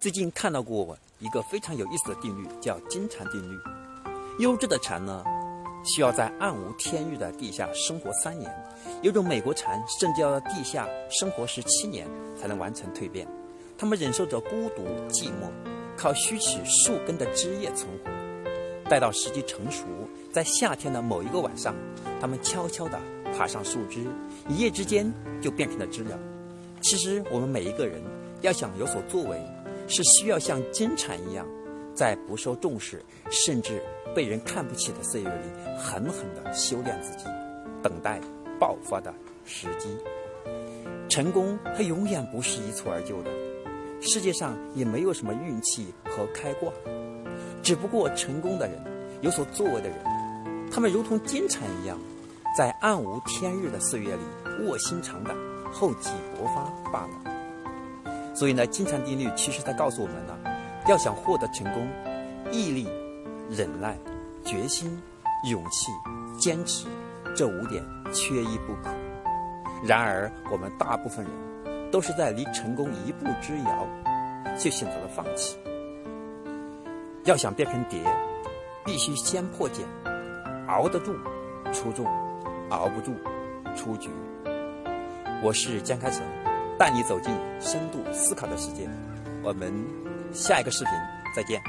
最近看到过一个非常有意思的定律，叫金蝉定律。优质的蝉呢，需要在暗无天日的地下生活三年；有种美国蝉甚至要在地下生活十七年才能完成蜕变。它们忍受着孤独寂寞，靠虚取树根的枝叶存活。待到时机成熟，在夏天的某一个晚上，它们悄悄地爬上树枝，一夜之间就变成了知了。其实我们每一个人要想有所作为。是需要像金蝉一样，在不受重视甚至被人看不起的岁月里，狠狠地修炼自己，等待爆发的时机。成功它永远不是一蹴而就的，世界上也没有什么运气和开挂，只不过成功的人、有所作为的人，他们如同金蝉一样，在暗无天日的岁月里卧薪尝胆，厚积薄发罢了。所以呢，金蝉定律其实它告诉我们呢，要想获得成功，毅力、忍耐、决心、勇气、坚持这五点缺一不可。然而，我们大部分人都是在离成功一步之遥，就选择了放弃。要想变成蝶，必须先破茧，熬得住出众，熬不住出局。我是江开成。带你走进深度思考的世界，我们下一个视频再见。